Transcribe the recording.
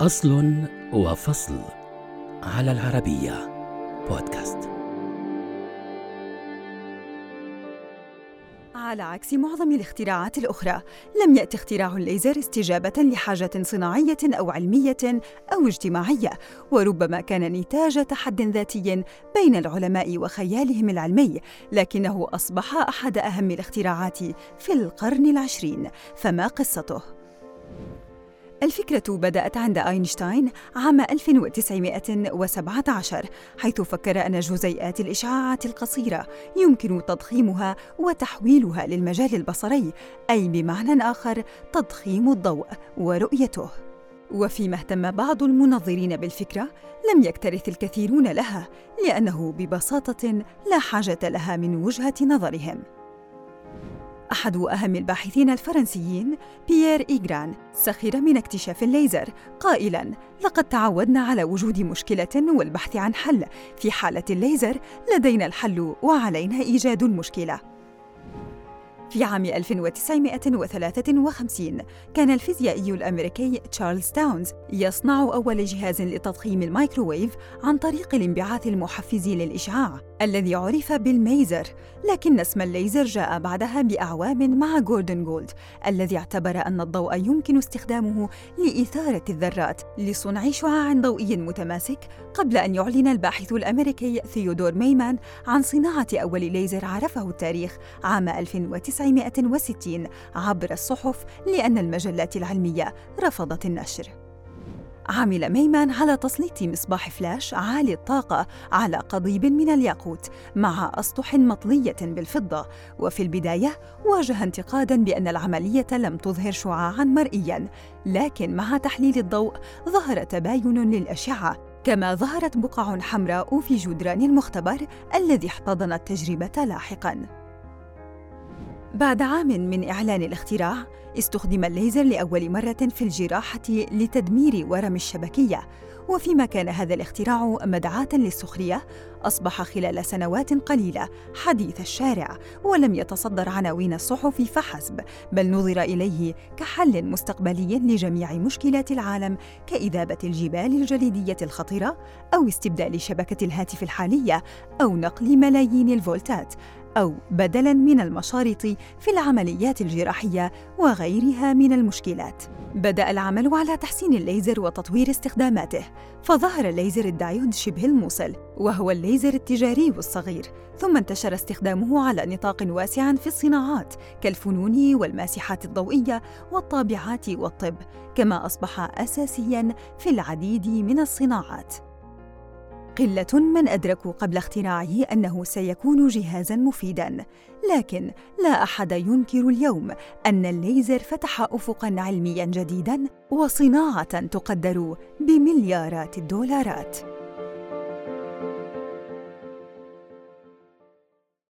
أصل وفصل على العربية بودكاست على عكس معظم الاختراعات الأخرى، لم يأتي اختراع الليزر استجابة لحاجة صناعية أو علمية أو اجتماعية، وربما كان نتاج تحد ذاتي بين العلماء وخيالهم العلمي، لكنه أصبح أحد أهم الاختراعات في القرن العشرين، فما قصته؟ الفكرة بدأت عند أينشتاين عام 1917 حيث فكر أن جزيئات الإشعاعات القصيرة يمكن تضخيمها وتحويلها للمجال البصري أي بمعنى آخر تضخيم الضوء ورؤيته. وفيما اهتم بعض المنظرين بالفكرة لم يكترث الكثيرون لها لأنه ببساطة لا حاجة لها من وجهة نظرهم. أحد أهم الباحثين الفرنسيين بيير إيغران سخر من اكتشاف الليزر. قائلاً: لقد تعودنا على وجود مشكلة والبحث عن حل، في حالة الليزر لدينا الحل وعلينا إيجاد المشكلة. في عام 1953 كان الفيزيائي الأمريكي تشارلز تاونز يصنع أول جهاز لتضخيم الميكروويف عن طريق الانبعاث المحفز للإشعاع. الذي عرف بالميزر لكن اسم الليزر جاء بعدها بأعوام مع جوردن جولد الذي اعتبر أن الضوء يمكن استخدامه لإثارة الذرات لصنع شعاع ضوئي متماسك قبل أن يعلن الباحث الأمريكي ثيودور ميمان عن صناعة أول ليزر عرفه التاريخ عام 1960 عبر الصحف لأن المجلات العلمية رفضت النشر. عمل ميمان على تسليط مصباح فلاش عالي الطاقة على قضيب من الياقوت مع أسطح مطلية بالفضة. وفي البداية واجه انتقادا بأن العملية لم تظهر شعاعا مرئيا لكن مع تحليل الضوء ظهر تباين للأشعة. كما ظهرت بقع حمراء في جدران المختبر الذي احتضن التجربة لاحقاً. بعد عام من إعلان الاختراع، استخدم الليزر لأول مرة في الجراحة لتدمير ورم الشبكية، وفيما كان هذا الاختراع مدعاة للسخرية، أصبح خلال سنوات قليلة حديث الشارع، ولم يتصدر عناوين الصحف فحسب، بل نظر إليه كحل مستقبلي لجميع مشكلات العالم كإذابة الجبال الجليدية الخطرة، أو استبدال شبكة الهاتف الحالية، أو نقل ملايين الفولتات، أو بدلاً من المشارط في العمليات الجراحية وغيرها من المشكلات. بدأ العمل على تحسين الليزر وتطوير استخداماته، فظهر الليزر الدايود شبه الموصل، وهو الليزر التجاري الصغير، ثم انتشر استخدامه على نطاق واسع في الصناعات كالفنون والماسحات الضوئية والطابعات والطب، كما أصبح أساسياً في العديد من الصناعات. قلة من أدركوا قبل اختراعه أنه سيكون جهازاً مفيداً، لكن لا أحد ينكر اليوم أن الليزر فتح أفقاً علمياً جديداً وصناعة تقدر بمليارات الدولارات.